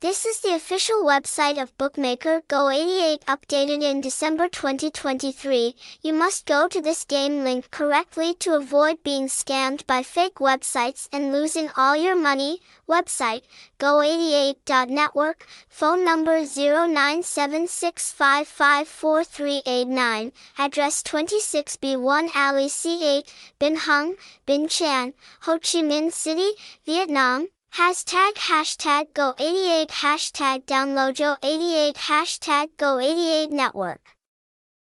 This is the official website of bookmaker Go88 updated in December 2023. You must go to this game link correctly to avoid being scammed by fake websites and losing all your money. Website go88.network, phone number 0976554389, address 26B1 Alley C8, Binh Hung, Binh Chanh, Ho Chi Minh City, Vietnam. Hashtag hashtag go88 hashtag downloadio88 hashtag go88 network